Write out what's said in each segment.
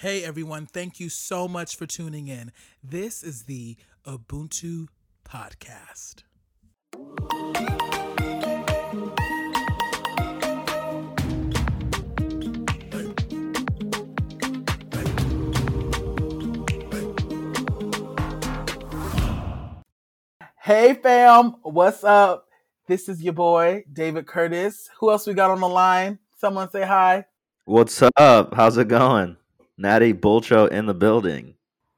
Hey everyone, thank you so much for tuning in. This is the Ubuntu Podcast. Hey fam, what's up? This is your boy, David Curtis. Who else we got on the line? Someone say hi. What's up? How's it going? Nati Bulcho in the building.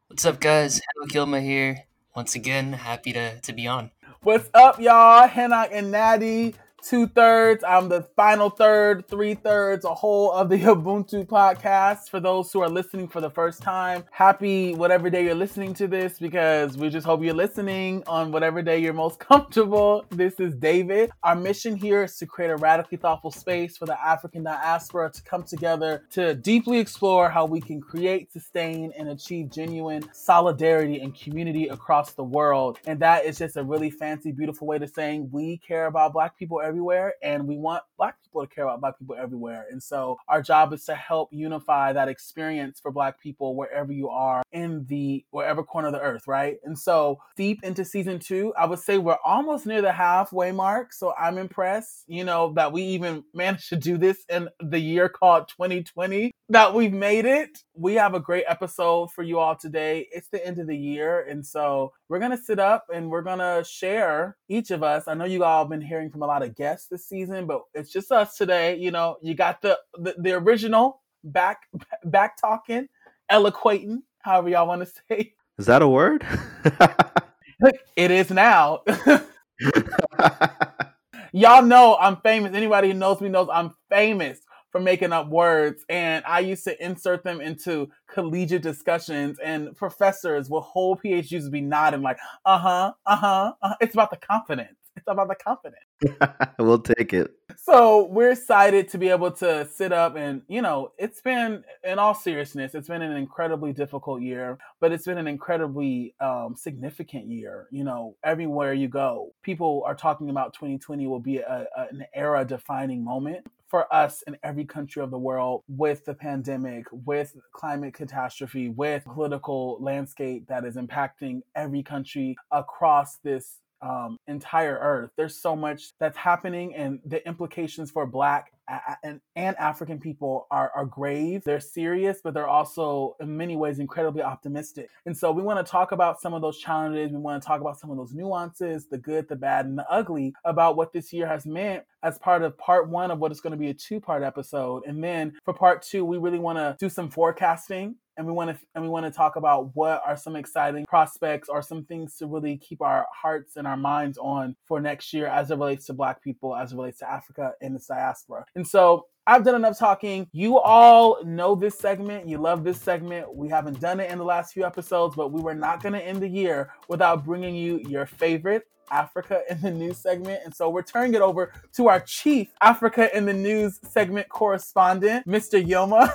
What's up, guys? Henock Gilma here. Once again, happy to, to be on. What's up, y'all? Henock and Nati two thirds. I'm the final third, three thirds, a whole of the Ubuntu podcast. For those who are listening for the first time, happy whatever day you're listening to this because we just hope you're listening on whatever day you're most comfortable. This is David. Our mission here is to create a radically thoughtful space for the African diaspora to come together to deeply explore how we can create, sustain, and achieve genuine solidarity and community across the world. And that is just a really fancy, beautiful way to saying we care about Black people everywhere and we want black people to care about black people everywhere. And so our job is to help unify that experience for black people wherever you are in the wherever corner of the earth right? And so deep into season two i would say we're almost near the halfway mark. So i'm impressed you know that we even managed to do this in the year called 2020 that we've made it we have a great episode for you all today it's the end of the year and so we're gonna sit up and we're gonna share each of us i know you all have been hearing from a lot of guests this season, but it's just us today. You know, you got the the, the original back back talking, eloquating, however y'all want to say. Is that a word? it is now. y'all know I'm famous. Anybody who knows me knows I'm famous for making up words. And I used to insert them into collegiate discussions, and professors with whole PhDs would be nodding, like, uh huh, uh huh. Uh-huh. It's about the confidence. It's about the confidence. we'll take it. So we're excited to be able to sit up and, you know, it's been, in all seriousness, it's been an incredibly difficult year, but it's been an incredibly um, significant year. You know, everywhere you go, people are talking about 2020 will be a, a, an era defining moment for us in every country of the world with the pandemic, with climate catastrophe, with political landscape that is impacting every country across this um, entire earth. There's so much that's happening, and the implications for Black and, and African people are, are grave. They're serious, but they're also, in many ways, incredibly optimistic. And so, we want to talk about some of those challenges. We want to talk about some of those nuances the good, the bad, and the ugly about what this year has meant as part of part one of what is going to be a two part episode. And then for part two, we really want to do some forecasting and we want to and we want to talk about what are some exciting prospects or some things to really keep our hearts and our minds on for next year as it relates to black people as it relates to africa and the diaspora. And so I've done enough talking. You all know this segment. You love this segment. We haven't done it in the last few episodes, but we were not going to end the year without bringing you your favorite Africa in the News segment. And so we're turning it over to our chief Africa in the News segment correspondent, Mr. Yoma.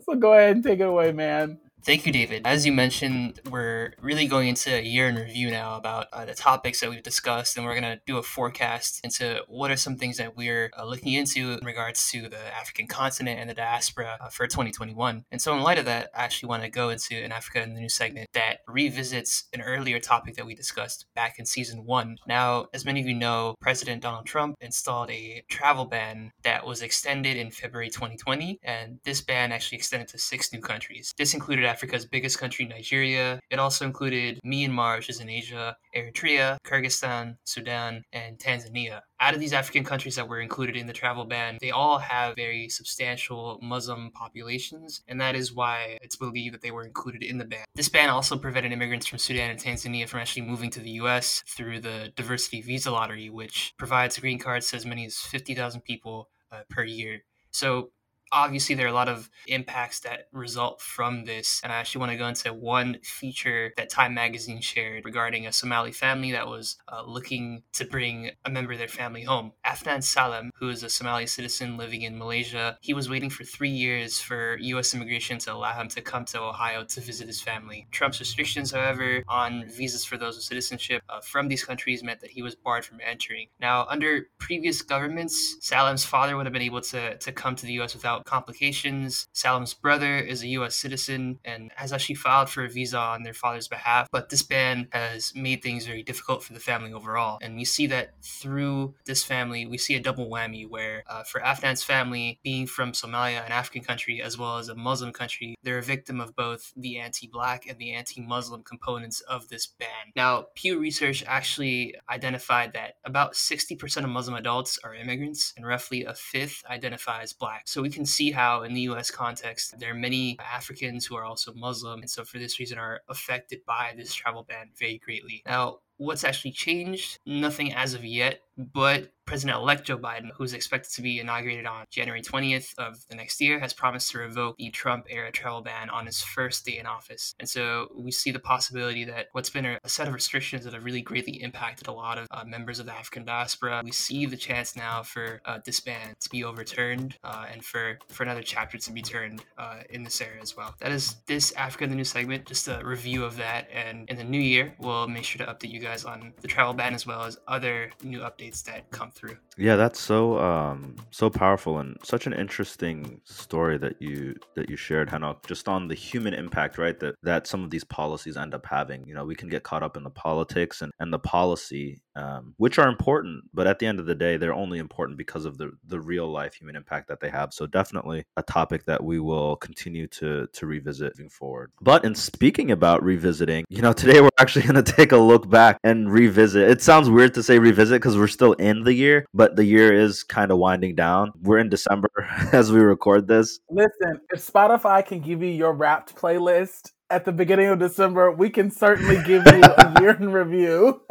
so go ahead and take it away, man. Thank you, David. As you mentioned, we're really going into a year in review now about uh, the topics that we've discussed, and we're going to do a forecast into what are some things that we're uh, looking into in regards to the African continent and the diaspora uh, for 2021. And so, in light of that, I actually want to go into an Africa in the News segment that revisits an earlier topic that we discussed back in season one. Now, as many of you know, President Donald Trump installed a travel ban that was extended in February 2020, and this ban actually extended to six new countries. This included Africa's biggest country, Nigeria. It also included Myanmar, which is in Asia, Eritrea, Kyrgyzstan, Sudan, and Tanzania. Out of these African countries that were included in the travel ban, they all have very substantial Muslim populations, and that is why it's believed that they were included in the ban. This ban also prevented immigrants from Sudan and Tanzania from actually moving to the US through the diversity visa lottery, which provides green cards to as many as 50,000 people uh, per year. So obviously there are a lot of impacts that result from this and i actually want to go into one feature that time magazine shared regarding a somali family that was uh, looking to bring a member of their family home. Afnan salem who is a somali citizen living in malaysia he was waiting for three years for us immigration to allow him to come to ohio to visit his family. Trump's restrictions however on visas for those with citizenship uh, from these countries meant that he was barred from entering. Now under previous governments salem's father would have been able to, to come to the us without complications. Salim's brother is a U.S. citizen and has actually filed for a visa on their father's behalf, but this ban has made things very difficult for the family overall. And we see that through this family, we see a double whammy where uh, for Afnan's family, being from Somalia, an African country, as well as a Muslim country, they're a victim of both the anti black and the anti Muslim components of this ban. Now, Pew Research actually identified that about 60% of Muslim adults are immigrants and roughly a fifth identify as black. So we can see how, in the US context, there are many Africans who are also Muslim, and so for this reason are affected by this travel ban very greatly. Now, what's actually changed? Nothing as of yet, but President elect Joe Biden, who's expected to be inaugurated on January 20th of the next year, has promised to revoke the Trump era travel ban on his first day in office. And so we see the possibility that what's been a, set of restrictions that have really greatly impacted a lot of uh, members of the African diaspora, we see the chance now for uh, this ban to be overturned uh, and for, for another chapter to be turned uh, in this area as well. That is this Africa in the News segment, just a review of that. And in the new year, we'll make sure to update you guys on the travel ban as well as other new updates that come through. Yeah, that's so um so powerful and such an interesting story that you that you shared, Henock, just on the human impact, right? That that some of these policies end up having. You know, we can get caught up in the politics and, and the policy, um, which are important, but at the end of the day, they're only important because of the the real life human impact that they have. So definitely a topic that we will continue to to revisit moving forward. But in speaking about revisiting, you know, today we're actually gonna take a look back and revisit. It sounds weird to say revisit because we're still in the year, but the year is kind of winding down. We're in December as we record this. Listen, if Spotify can give you your wrapped playlist at the beginning of December, we can certainly give you a year in review.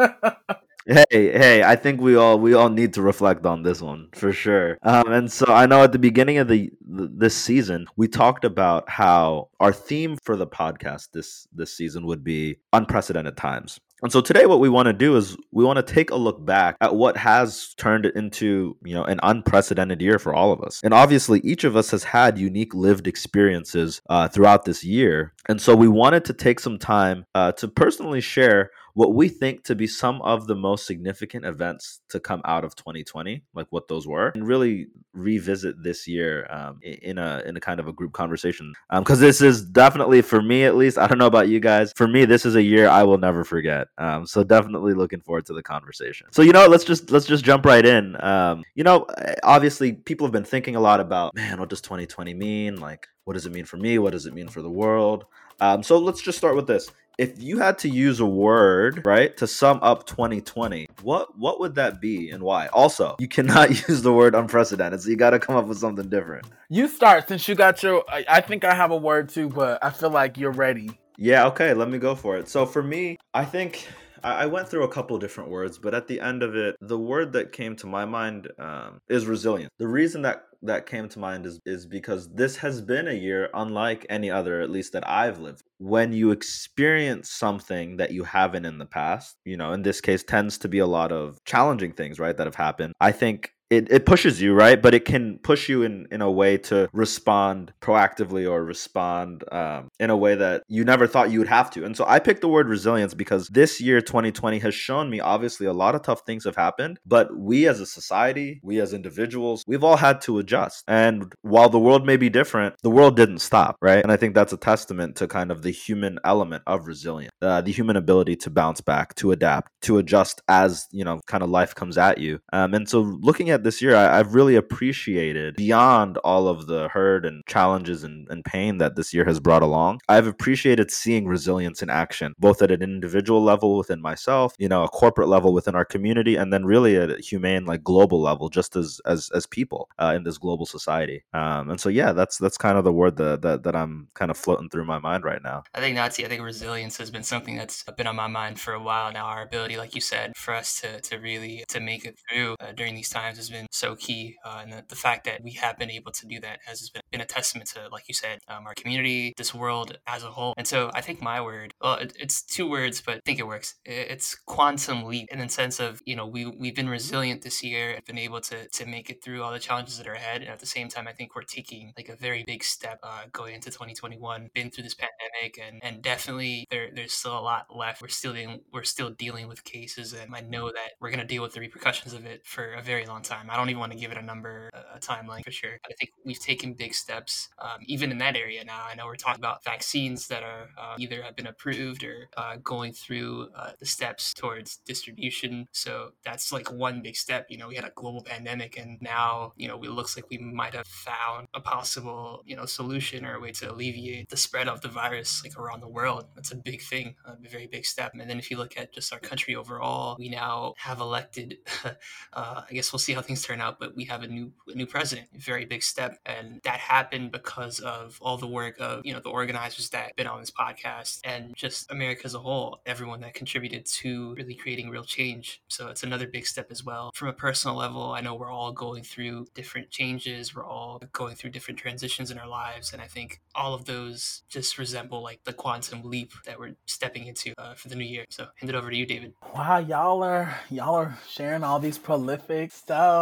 hey hey i think we all we all need to reflect on this one for sure um, and so i know at the beginning of the this season we talked about how our theme for the podcast this this season would be unprecedented times and so today what we want to do is we want to take a look back at what has turned into, you know, an unprecedented year for all of us. And obviously each of us has had unique lived experiences uh, throughout this year. And so we wanted to take some time uh, to personally share what we think to be some of the most significant events to come out of 2020, like what those were, and really revisit this year um, in a in a kind of a group conversation. Because um, this is definitely for me, at least. I don't know about you guys. For me, this is a year I will never forget. Um, so definitely looking forward to the conversation. So you know, let's just let's just jump right in. Um, you know, obviously, people have been thinking a lot about, man, what does 2020 mean? Like, what does it mean for me? What does it mean for the world? Um, so let's just start with this if you had to use a word right to sum up 2020 what what would that be and why? Also you cannot use the word unprecedented so you got to come up with something different. You start since you got your i think i have a word too but i feel like you're ready. Yeah okay let me go for it. So for me i think I went through a couple different words, but at the end of it, the word that came to my mind um, is resilience. The reason that that came to mind is is because this has been a year unlike any other, at least that I've lived. When you experience something that you haven't in the past, you know, in this case, tends to be a lot of challenging things, right, that have happened. I think it, it pushes you right? But it can push you in in a way to respond proactively or respond um, in a way that you never thought you would have to. And so i picked the word resilience because this year 2020 has shown me obviously a lot of tough things have happened but we as a society we as individuals we've all had to adjust. And while the world may be different the world didn't stop right? And i think that's a testament to kind of the human element of resilience uh, the human ability to bounce back to adapt to adjust as you know kind of life comes at you. Um, and so looking at at this year, I, have really appreciated beyond all of the hurt and challenges and, and pain that this year has brought along. I've appreciated seeing resilience in action, both at an individual level within myself, you know, a corporate level within our community, and then really at a humane, like global level, just as as as people uh, in this global society. Um, and so, yeah, that's that's kind of the word that, that that I'm kind of floating through my mind right now. I think Nati, I think resilience has been something that's been on my mind for a while now. Our ability, like you said, for us to to really to make it through uh, during these times has been so key. Uh, and the, the, fact that we have been able to do that has been, been a testament to, like you said, um, our community, this world as a whole. And so I think my word, well, it, it's two words, but I think it works. It's quantum leap in the sense of, you know, we, we've been resilient this year and been able to, to make it through all the challenges that are ahead. And at the same time, I think we're taking like a very big step uh, going into 2021, been through this pandemic and, and definitely there, there's still a lot left. We're still dealing, we're still dealing with cases and I know that we're going to deal with the repercussions of it for a very long time time. I don't even want to give it a number, a timeline for sure. I think we've taken big steps, um, even in that area now. I know we're talking about vaccines that are uh, either have been approved or uh, going through uh, the steps towards distribution. So that's like one big step. You know, we had a global pandemic, and now you know it looks like we might have found a possible you know solution or a way to alleviate the spread of the virus like around the world. That's a big thing, a very big step. And then if you look at just our country overall, we now have elected. uh, I guess we'll see how things turn out, but we have a new a new president. Very big step, and that happened because of all the work of you know the organizers that have been on this podcast and just America as a whole. Everyone that contributed to really creating real change. So it's another big step as well. From a personal level, I know we're all going through different changes. We're all going through different transitions in our lives, and I think all of those just resemble like the quantum leap that we're stepping into uh, for the new year. So hand it over to you, David. Wow, y'all are y'all are sharing all these prolific stuff.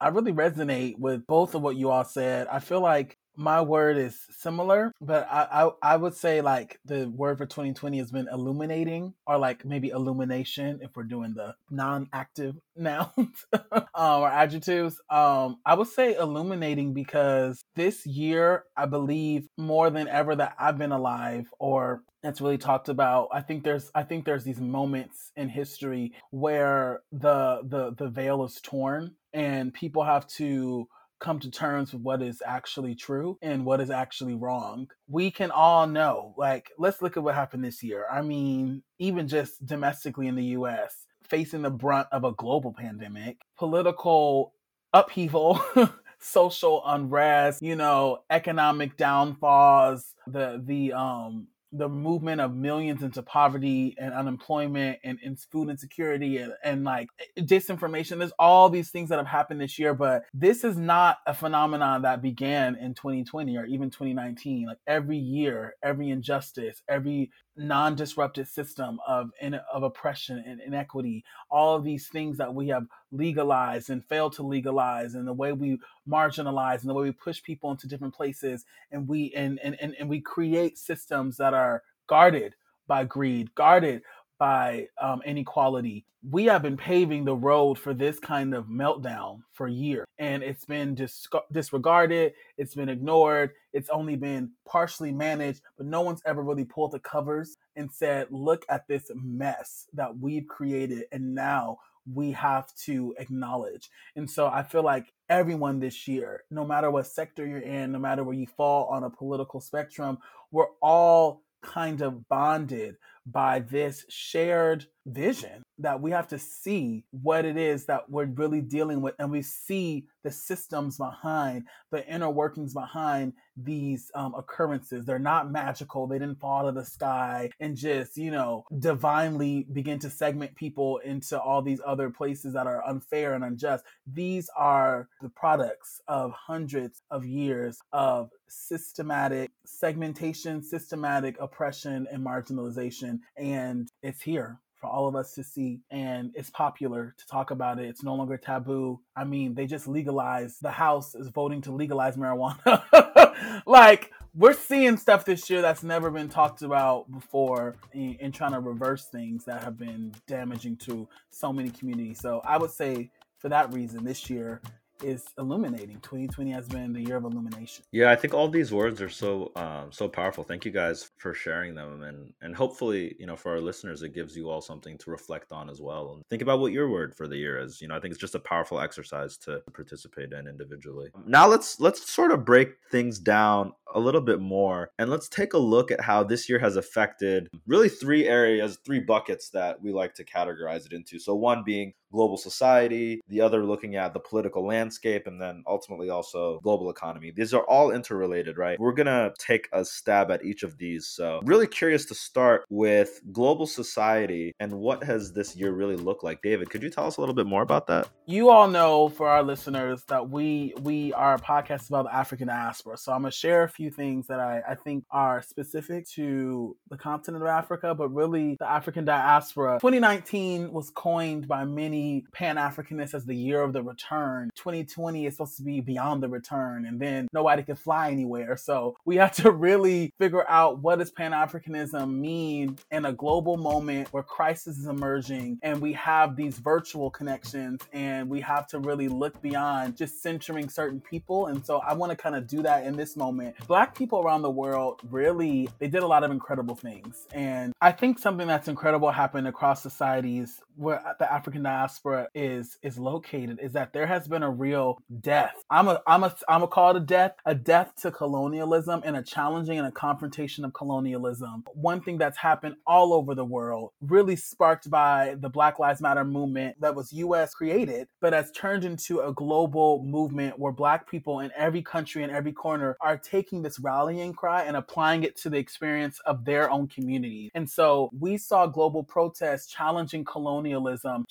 I really resonate with both of what you all said. I feel like my word is similar, but I, I, I would say like the word for 2020 has been illuminating or like maybe illumination if we're doing the non-active nouns um, or adjectives. Um, I would say illuminating because this year I believe more than ever that I've been alive or it's really talked about i think there's i think there's these moments in history where the the the veil is torn and people have to come to terms with what is actually true and what is actually wrong. We can all know, like, let's look at what happened this year. I mean, even just domestically in the US, facing the brunt of a global pandemic, political upheaval. social unrest, you know, economic downfalls, the the um the movement of millions into poverty and unemployment and, and food insecurity and, and like eh, disinformation. There's all these things that have happened this year, but this is not a phenomenon that began in 2020 or even 2019. Like every year, every injustice, every non-disrupted system of of oppression and inequity. All of these things that we have legalized and failed to legalize and the way we marginalize and the way we push people into different places and we and and, and, and we create systems that are guarded by greed guarded by um, inequality. We have been paving the road for this kind of meltdown for years, and it's been dis- disregarded, it's been ignored, it's only been partially managed, but no one's ever really pulled the covers and said, Look at this mess that we've created, and now we have to acknowledge. And so I feel like everyone this year, no matter what sector you're in, no matter where you fall on a political spectrum, we're all kind of bonded by this shared vision that we have to see what it is that we're really dealing with and we see the systems behind the inner workings behind these um, occurrences. They're not magical. They didn't fall out of the sky and just you know divinely begin to segment people into all these other places that are unfair and unjust. These are the products of hundreds of years of systematic segmentation systematic oppression and marginalization and it's here for all of us to see and it's popular to talk about it. It's no longer taboo. I mean they just legalized the house is voting to legalize marijuana. Like we're seeing stuff this year that's never been talked about before in, in trying to reverse things that have been damaging to so many communities. So i would say for that reason this year is illuminating. 2020 has been the year of illumination. Yeah, I think all these words are so um, so powerful. Thank you guys for sharing them, and and hopefully, you know, for our listeners, it gives you all something to reflect on as well, and think about what your word for the year is. You know, I think it's just a powerful exercise to participate in individually. Now let's let's sort of break things down a little bit more, and let's take a look at how this year has affected really three areas, three buckets that we like to categorize it into. So one being global society, the other looking at the political landscape, and then ultimately also global economy. These are all interrelated, right? We're going to take a stab at each of these. So, really curious to start with global society and what has this year really looked like. David, could you tell us a little bit more about that? You all know for our listeners that we we are a podcast about the African diaspora. So I'm gonna share a few things that I, I think are specific to the continent of Africa, but really the African diaspora. 2019 was coined by many many Pan Africanists as the year of the return. 2020 is supposed to be beyond the return, and then nobody can fly anywhere. So we have to really figure out what does Pan Africanism mean in a global moment where crisis is emerging, and we have these virtual connections, and we have to really look beyond just centering certain people. And so I want to kind of do that in this moment. Black people around the world really they did a lot of incredible things, and I think something that's incredible happened across societies where the African diaspora is is located is that there has been a real death. I'm a I'm a I'm a call a death, a death to colonialism and a challenging and a confrontation of colonialism. One thing that's happened all over the world, really sparked by the Black Lives Matter movement that was US created, but has turned into a global movement where black people in every country and every corner are taking this rallying cry and applying it to the experience of their own community. And so we saw global protests challenging colonialism colonialism,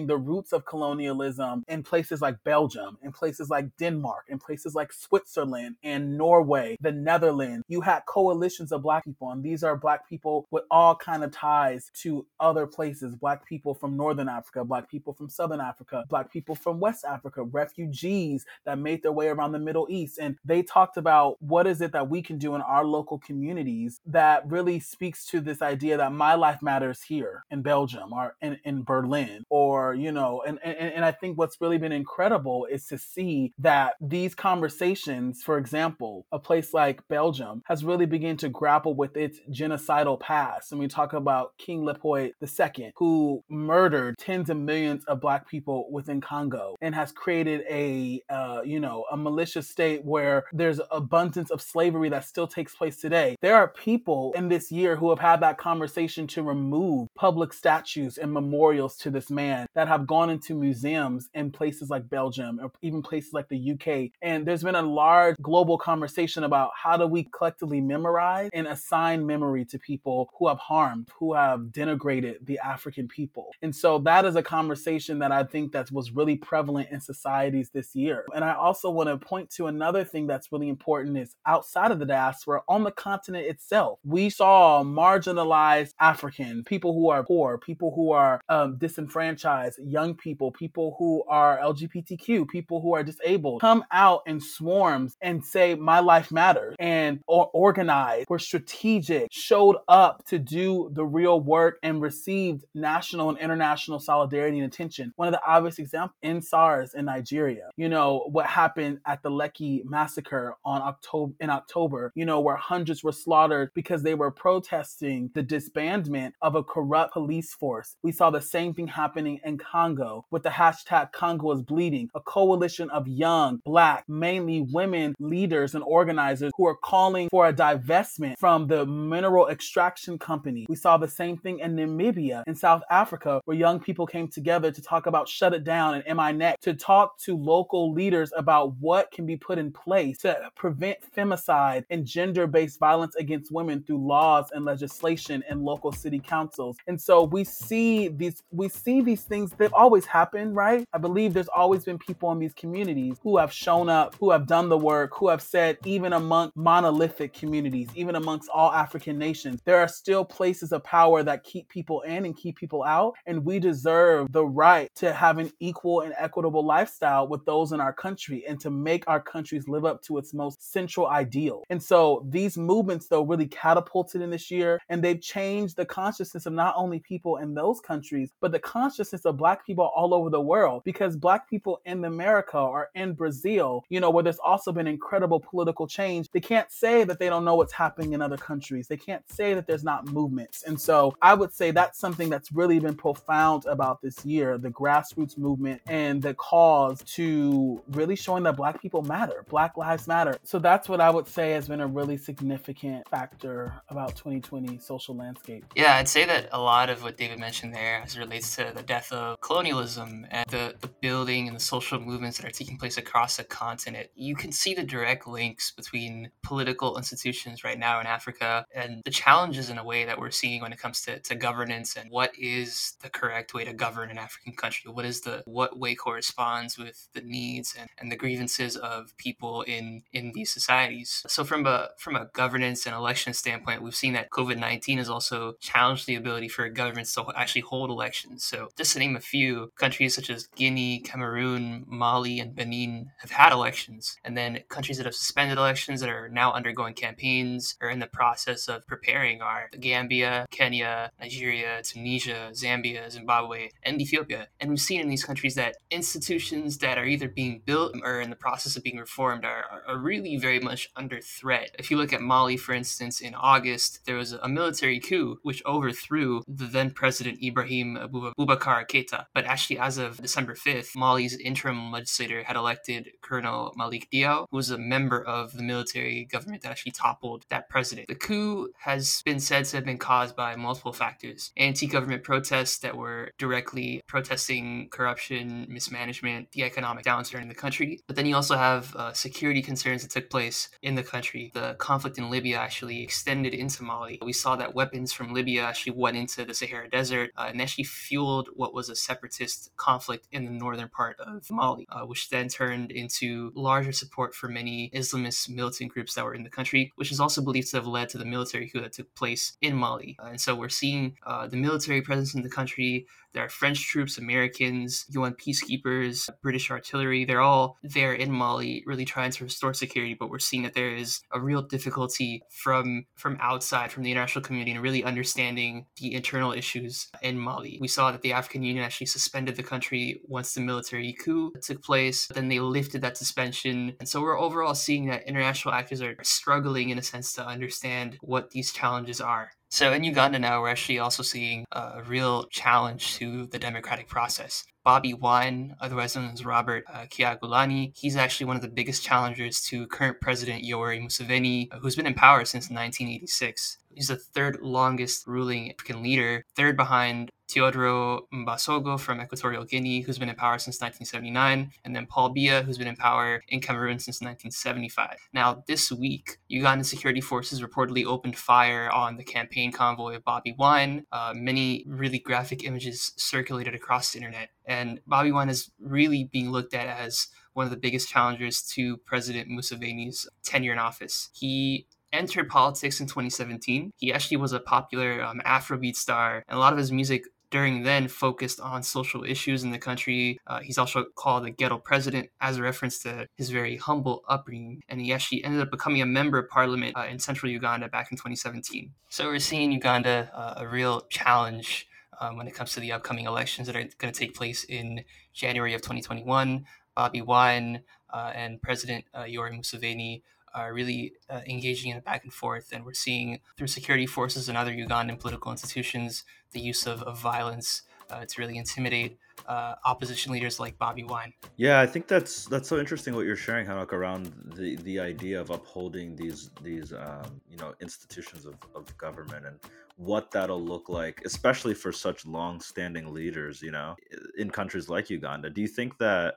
challenging the roots of colonialism in places like Belgium, in places like Denmark, in places like Switzerland and Norway, the Netherlands. You had coalitions of black people, and these are black people with all kind of ties to other places. Black people from Northern Africa, black people from Southern Africa, black people from West Africa, refugees that made their way around the Middle East. And they talked about what is it that we can do in our local communities that really speaks to this idea that my life matters here in Belgium or in, in Berlin or, you know, and, and, and I think what's really been incredible is to see that these conversations, for example, a place like Belgium has really begun to grapple with its genocidal past. And we talk about King Leopold II, who murdered tens of millions of black people within Congo and has created a, uh, you know, a malicious state where there's abundance of slavery that still takes place today. There are people in this year who have had that conversation to remove public statues and memorials to this man that have gone into museums in places like Belgium or even places like the UK. And there's been a large global conversation about how do we collectively memorize and assign memory to people who have harmed, who have denigrated the African people. And so that is a conversation that I think that was really prevalent in societies this year. And I also want to point to another thing that's really important is outside of the diaspora, on the continent itself, we saw marginalized African people who are poor, people who are um, disenfranchised, young people, people who are LGBTQ, people who are disabled, come out in swarms and say, My life matters, and or organized, were strategic, showed up to do the real work and received national and international solidarity and attention. One of the obvious examples in SARS in Nigeria, you know, what happened at the Lekki massacre on October in October, you know, where hundreds were slaughtered because they were protesting the disbandment of a corrupt police force. We saw the same thing happening in Congo with the hashtag Congo is bleeding, a coalition of young, black, mainly women leaders and organizers who are calling for a divestment from the mineral extraction company. We saw the same thing in Namibia, in South Africa, where young people came together to talk about shut it down and Am I Next, to talk to local leaders about what can be put in place to prevent femicide and gender based violence against women through laws and legislation and local city councils. And so we see these we see these things, they've always happened, right? I believe there's always been people in these communities who have shown up, who have done the work, who have said, even among monolithic communities, even amongst all African nations, there are still places of power that keep people in and keep people out. And we deserve the right to have an equal and equitable lifestyle with those in our country and to make our countries live up to its most central ideal. And so these movements, though, really catapulted in this year and they've changed the consciousness of not only people in those countries, but the consciousness of black people all over the world because black people in America or in Brazil, you know, where there's also been incredible political change, they can't say that they don't know what's happening in other countries. They can't say that there's not movements. And so I would say that's something that's really been profound about this year the grassroots movement and the cause to really showing that black people matter, black lives matter. So that's what I would say has been a really significant factor about 2020 social landscape. Yeah, I'd say that a lot of what David mentioned there as it relates to the death of colonialism and the, the building and the social movements that are taking place across the continent, you can see the direct links between political institutions right now in Africa and the challenges in a way that we're seeing when it comes to, to governance and what is the correct way to govern an African country. What is the what way corresponds with the needs and, and the grievances of people in in these societies. So from a from a governance and election standpoint, we've seen that COVID nineteen has also challenged the ability for governments to actually hold elections. So, just to name a few, countries such as Guinea, Cameroon, Mali, and Benin have had elections. And then countries that have suspended elections that are now undergoing campaigns or in the process of preparing are Gambia, Kenya, Nigeria, Tunisia, Zambia, Zimbabwe, and Ethiopia. And we've seen in these countries that institutions that are either being built or in the process of being reformed are, are really very much under threat. If you look at Mali, for instance, in August, there was a military coup which overthrew the then president Ibrahim Boubacar Keita. But actually, as of December 5th, Mali's interim legislator had elected Colonel Malik Diaw, who was a member of the military government that actually toppled that president. The coup has been said to have been caused by multiple factors anti government protests that were directly protesting corruption, mismanagement, the economic downturn in the country. But then you also have uh, security concerns that took place in the country. The conflict in Libya actually extended into Mali. We saw that weapons from Libya actually went into the Sahara Desert uh, and actually fueled what was a separatist conflict in the northern part of Mali, uh, which then turned into larger support for many Islamist militant groups that were in the country, which is also believed to have led to the military coup that took place in Mali. Uh, and so we're seeing uh, the military presence in the country there are French troops, Americans, UN peacekeepers, British artillery. They're all there in Mali, really trying to restore security. But we're seeing that there is a real difficulty from from outside, from the international community, and really understanding the internal issues in Mali. We saw that the African Union actually suspended the country once the military coup took place. Then they lifted that suspension, and so we're overall seeing that international actors are struggling in a sense to understand what these challenges are. So in Uganda now, we're actually also seeing a real challenge to the democratic process. Bobby Wine, otherwise known as Robert uh, Kyagulanyi, he's actually one of the biggest challengers to current President Yoweri Museveni, who's been in power since 1986. He's the third longest ruling African leader, third behind Teodoro Mbasogo from Equatorial Guinea, who's been in power since 1979, and then Paul Biya, who's been in power in Cameroon since 1975. Now, this week, Ugandan security forces reportedly opened fire on the campaign convoy of Bobby Wine. Uh, many really graphic images circulated across the internet, and Bobby Wine is really being looked at as one of the biggest challengers to President Museveni's tenure in office. He entered politics in 2017. He actually was a popular um, Afrobeat star, and a lot of his music during then focused on social issues in the country. Uh, he's also called the ghetto president as a reference to his very humble upbringing. And he actually ended up becoming a member of parliament uh, in central Uganda back in 2017. So we're seeing Uganda uh, a real challenge um, when it comes to the upcoming elections that are going to take place in January of 2021. Bobby Wine uh, and President uh, Yoweri Museveni are really uh, engaging in a back and forth. And we're seeing through security forces and other Ugandan political institutions the use of, of violence uh, to really intimidate uh, opposition leaders like Bobby Wine. Yeah, I think that's that's so interesting what you're sharing, Henock, around the the idea of upholding these these um, you know institutions of, of government and what that'll look like, especially for such long-standing leaders, you know, in countries like Uganda. Do you think that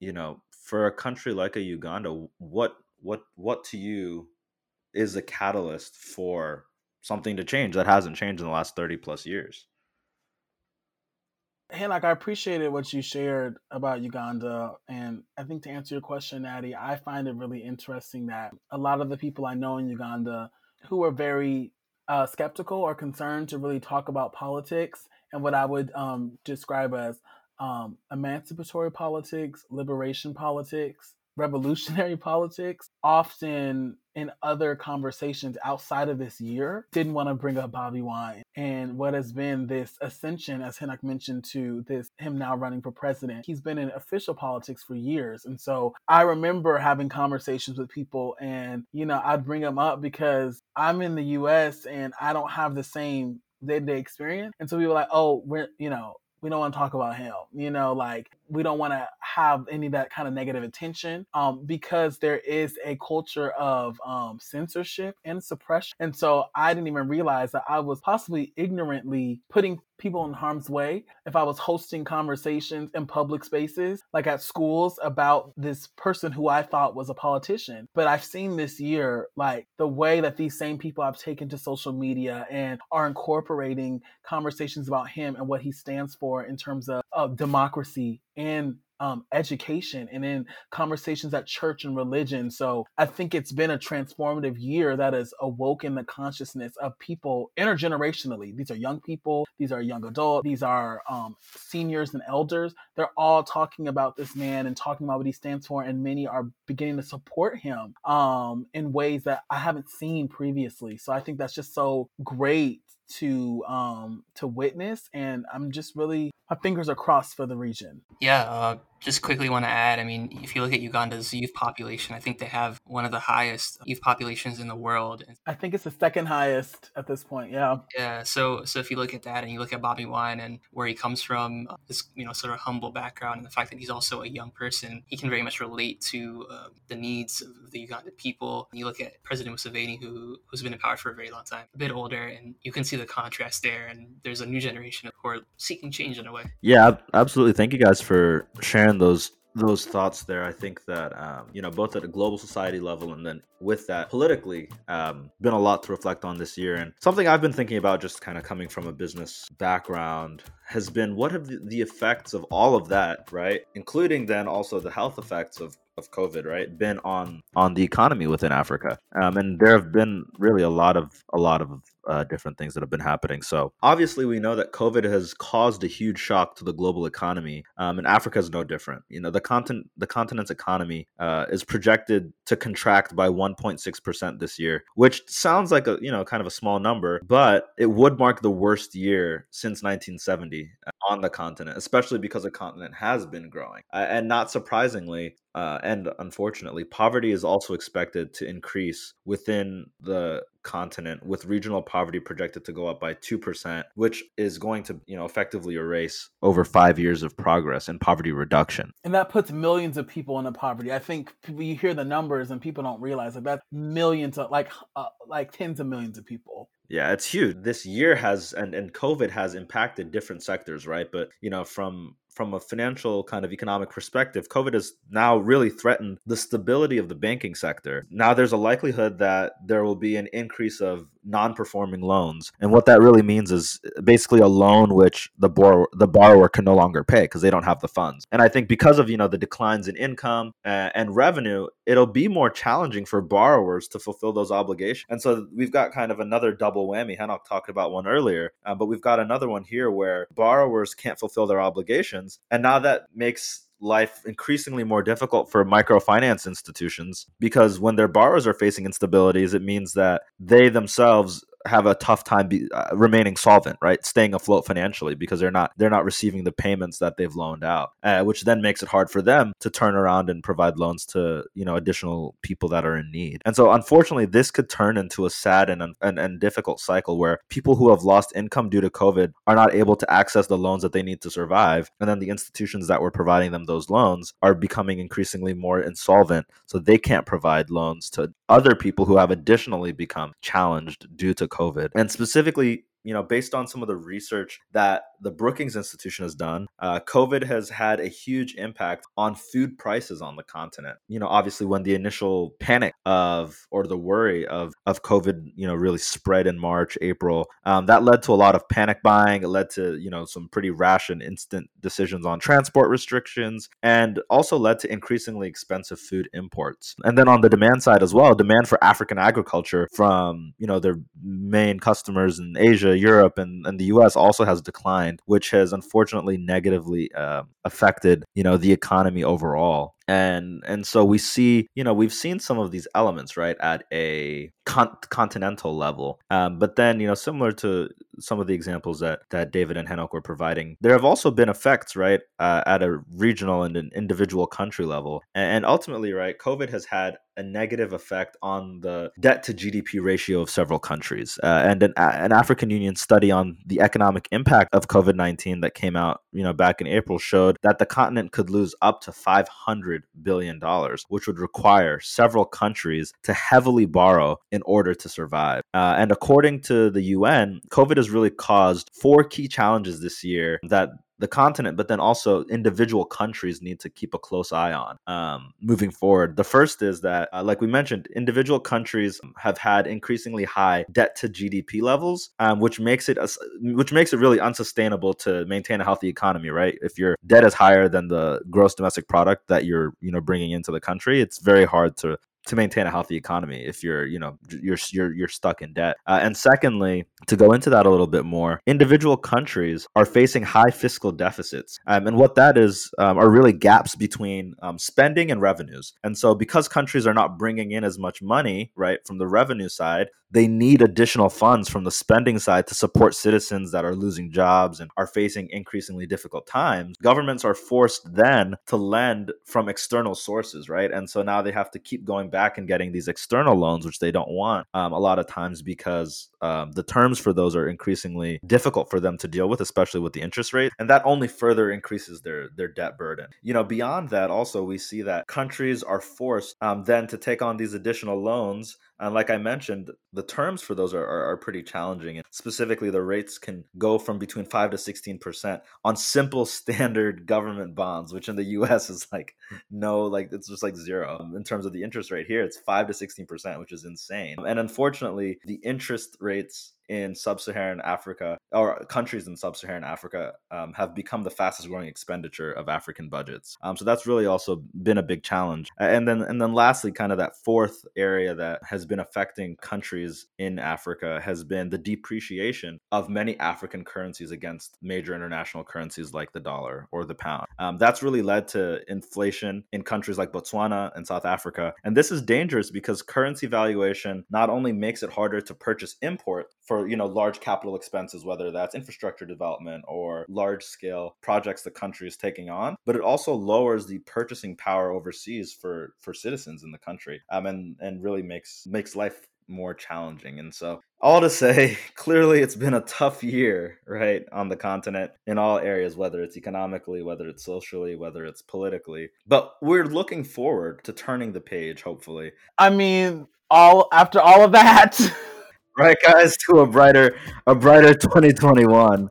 you know, for a country like a Uganda, what what what to you is a catalyst for something to change that hasn't changed in the last 30 plus years Henock, I appreciated what you shared about Uganda. And I think to answer your question, Nati, I find it really interesting that a lot of the people I know in Uganda who are very uh, skeptical or concerned to really talk about politics and what I would um, describe as um, emancipatory politics, liberation politics, revolutionary politics, often in other conversations outside of this year, didn't want to bring up Bobby Wine and what has been this ascension, as Henock mentioned, to this him now running for president. He's been in official politics for years. And so I remember having conversations with people and, you know, I'd bring him up because I'm in the US and I don't have the same day-to-day experience. And so we were like, oh, we're, you know, we don't want to talk about him. You know, like we don't want to have any of that kind of negative attention um, because there is a culture of um, censorship and suppression. And so I didn't even realize that I was possibly ignorantly putting people in harm's way if I was hosting conversations in public spaces, like at schools, about this person who I thought was a politician. But I've seen this year, like the way that these same people have taken to social media and are incorporating conversations about him and what he stands for in terms of, of democracy and um, education and in conversations at church and religion. So I think it's been a transformative year that has awoken the consciousness of people intergenerationally. These are young people, these are young adults, these are um, seniors and elders. They're all talking about this man and talking about what he stands for, and many are beginning to support him um, in ways that I haven't seen previously. So I think that's just so great to um to witness and i'm just really my fingers are crossed for the region. Yeah, uh, just quickly want to add. I mean, if you look at Uganda's youth population, I think they have one of the highest youth populations in the world. I think it's the second highest at this point. Yeah. Yeah. So, so if you look at that and you look at Bobby Wine and where he comes from, uh, this you know sort of humble background, and the fact that he's also a young person, he can very much relate to uh, the needs of the Ugandan people. You look at President Museveni, who who's been in power for a very long time, a bit older, and you can see the contrast there. And there's a new generation who are seeking change in a way. Yeah, absolutely. Thank you guys for sharing those those thoughts there. I think that um, you know both at a global society level and then with that politically, um, been a lot to reflect on this year. And something I've been thinking about, just kind of coming from a business background, has been what have the effects of all of that, right, including then also the health effects of of COVID, right, been on on the economy within Africa. Um, and there have been really a lot of a lot of uh, different things that have been happening. So obviously, we know that COVID has caused a huge shock to the global economy, um, and Africa is no different. You know, the continent the continent's economy uh, is projected to contract by 1.6 percent this year, which sounds like a you know kind of a small number, but it would mark the worst year since 1970 uh, on the continent, especially because the continent has been growing. Uh, and not surprisingly, uh, and unfortunately, poverty is also expected to increase within the continent, with regional poverty projected to go up by 2%, which is going to, you know, effectively erase over five years of progress in poverty reduction. And that puts millions of people into poverty. I think you hear the numbers and people don't realize that that's millions of, like, uh, like tens of millions of people. Yeah, it's huge. This year has and and COVID has impacted different sectors, right? But you know, from from a financial kind of economic perspective, COVID has now really threatened the stability of the banking sector. Now there's a likelihood that there will be an increase of non-performing loans. And what that really means is basically a loan which the borrower the borrower can no longer pay because they don't have the funds. And I think because of, you know, the declines in income uh, and revenue, it'll be more challenging for borrowers to fulfill those obligations. And so we've got kind of another double whammy. Henock talked about one earlier, uh, but we've got another one here where borrowers can't fulfill their obligations. And now that makes life increasingly more difficult for microfinance institutions because when their borrowers are facing instabilities, it means that they themselves have a tough time be, uh, remaining solvent, right? Staying afloat financially because they're not they're not receiving the payments that they've loaned out, uh, which then makes it hard for them to turn around and provide loans to you know additional people that are in need. And so, unfortunately, this could turn into a sad and and, and difficult cycle where people who have lost income due to COVID are not able to access the loans that they need to survive, and then the institutions that were providing them those loans are becoming increasingly more insolvent, so they can't provide loans to other people who have additionally become challenged due to COVID. And specifically, you know, based on some of the research that the Brookings Institution has done, uh, COVID has had a huge impact on food prices on the continent. You know, obviously, when the initial panic of or the worry of of COVID, you know, really spread in March, April, um, that led to a lot of panic buying. It led to you know some pretty rash and instant decisions on transport restrictions, and also led to increasingly expensive food imports. And then on the demand side as well, demand for African agriculture from you know their main customers in Asia Europe and, and the US also has declined, which has unfortunately negatively uh, affected, you know, the economy overall and and so we see you know we've seen some of these elements right at a con- continental level um, but then you know similar to some of the examples that that david and henock were providing there have also been effects right uh, at a regional and an individual country level and, and ultimately right covid has had a negative effect on the debt to GDP ratio of several countries. Uh, and an, an, African Union study on the economic impact of COVID 19 that came out you know, back in April showed that the continent could lose up to 500 $100 billion, which would require several countries to heavily borrow in order to survive. Uh, and according to the UN, COVID has really caused four key challenges this year that the continent, but then also individual countries need to keep a close eye on um, moving forward. The first is that, uh, like we mentioned, individual countries have had increasingly high debt to GDP levels, um, which makes it which makes it really unsustainable to maintain a healthy economy. Right? If your debt is higher than the gross domestic product that you're you know bringing into the country, it's very hard to to maintain a healthy economy if you're you know you're you're you're stuck in debt. Uh, and secondly to go into that a little bit more individual countries are facing high fiscal deficits um, and what that is um, are really gaps between um, spending and revenues. And so because countries are not bringing in as much money right from the revenue side they need additional funds from the spending side to support citizens that are losing jobs and are facing increasingly difficult times. Governments are forced then to lend from external sources, right? And so now they have to keep going back and getting these external loans, which they don't want um, a lot of times because um, the terms for those are increasingly difficult for them to deal with, especially with the interest rate, and that only further increases their their debt burden. You know, beyond that, also we see that countries are forced um, then to take on these additional loans and like I mentioned, the terms for those are, are, are, pretty challenging. And specifically, the rates can go from between 5 to 16% on simple standard government bonds, which in the US is like no, like it's just like zero. Um, in terms of the interest rate here, it's 5 to 16%, which is insane. And unfortunately, the interest rates in sub-Saharan Africa or countries in sub-Saharan Africa um, have become the fastest growing expenditure of African budgets. Um, so that's really also been a big challenge. And then and then lastly, kind of that fourth area that has been affecting countries in Africa has been the depreciation of many African currencies against major international currencies like the dollar or the pound. Um, that's really led to inflation in countries like Botswana and South Africa. And this is dangerous because currency valuation not only makes it harder to purchase import for you know large capital expenses whether that's infrastructure development or large scale projects the country is taking on. But it also lowers the purchasing power overseas for for citizens in the country um, and and really makes makes life more challenging. And so all to say clearly it's been a tough year right on the continent in all areas whether it's economically whether it's socially whether it's politically. But we're looking forward to turning the page hopefully. I mean all after all of that right guys? To a brighter a brighter 2021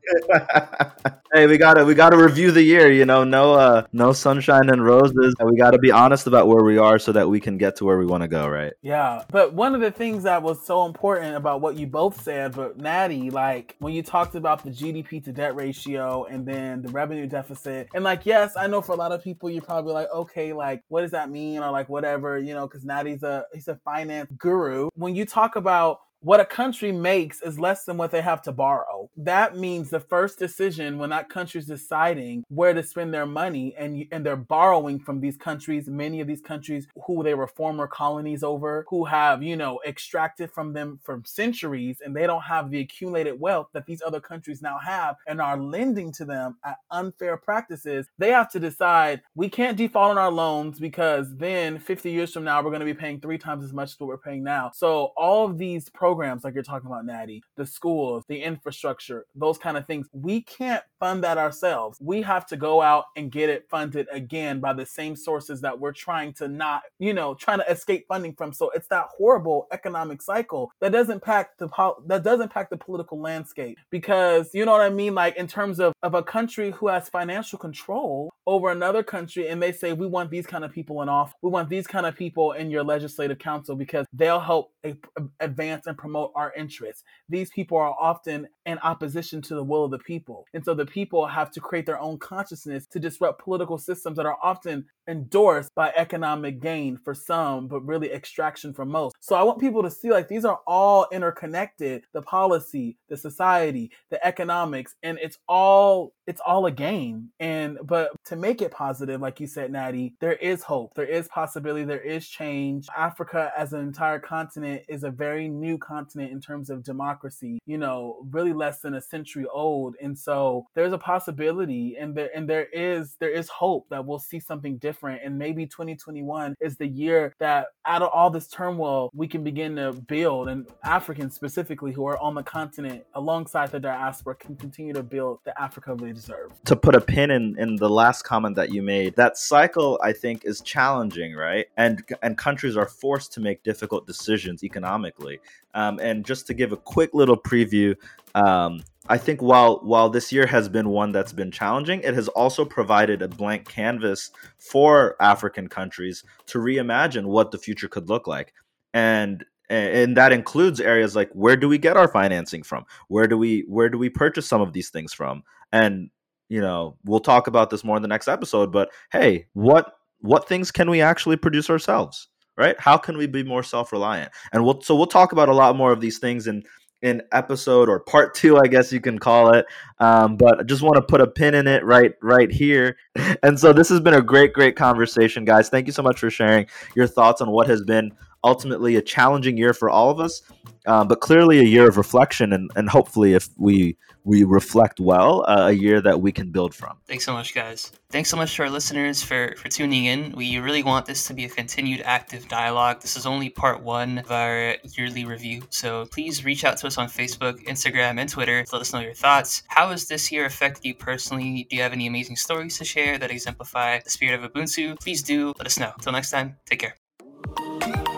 hey we gotta we gotta review the year you know? No uh no sunshine and roses. We gotta be honest about where we are so that we can get to where we want to go right? Yeah but one of the things that was so important about what you both said but Nati like when you talked about the gdp to debt ratio and then the revenue deficit and like yes i know for a lot of people you're probably like okay like what does that mean? or like whatever you know because Nati's a he's a finance guru. When you talk about what a country makes is less than what they have to borrow. That means the first decision when that country's deciding where to spend their money and and they're borrowing from these countries, many of these countries who they were former colonies over, who have, you know, extracted from them for centuries and they don't have the accumulated wealth that these other countries now have and are lending to them at unfair practices. They have to decide we can't default on our loans because then 50 years from now we're going to be paying 3 times as much as what we're paying now. So all of these programs like you're talking about Nati, the schools, the infrastructure, those kind of things. We can't fund that ourselves. We have to go out and get it funded again by the same sources that we're trying to not, you know, trying to escape funding from. So it's that horrible economic cycle that doesn't pack the that doesn't pack the political landscape because you know what I mean like in terms of of a country who has financial control over another country and they say we want these kind of people in office, we want these kind of people in your legislative council because they'll help advance and promote our interests. These people are often in opposition to the will of the people. And so the people have to create their own consciousness to disrupt political systems that are often endorsed by economic gain for some but really extraction for most so i want people to see like these are all interconnected the policy the society the economics and it's all it's all a game and but to make it positive, like you said, Nati, there is hope, there is possibility, there is change. Africa as an entire continent is a very new continent in terms of democracy, you know, really less than a century old. And so there's a possibility and there and there is there is hope that we'll see something different. And maybe 2021 is the year that out of all this turmoil, we can begin to build and Africans specifically who are on the continent alongside the diaspora can continue to build the Africa they deserve. To put a pin in in the last comment that you made. That cycle, I think, is challenging, right? And and countries are forced to make difficult decisions economically. Um, and just to give a quick little preview, um, I think while while this year has been one that's been challenging, it has also provided a blank canvas for African countries to reimagine what the future could look like. And and that includes areas like where do we get our financing from? Where do we where do we purchase some of these things from? And you know, we'll talk about this more in the next episode, but hey, what what things can we actually produce ourselves? Right? How can we be more self-reliant? And we'll so we'll talk about a lot more of these things in in episode or part two, I guess you can call it. Um, but I just want to put a pin in it right right here. And so this has been a great, great conversation, guys. Thank you so much for sharing your thoughts on what has been ultimately a challenging year for all of us, um, but clearly a year of reflection and, and hopefully if we we reflect well uh, a year that we can build from. Thanks so much, guys. Thanks so much to our listeners for, for tuning in. We really want this to be a continued active dialogue. This is only part one of our yearly review. So please reach out to us on Facebook, Instagram, and Twitter to let us know your thoughts. How has this year affected you personally? Do you have any amazing stories to share that exemplify the spirit of Ubuntu? Please do let us know. Until next time, take care.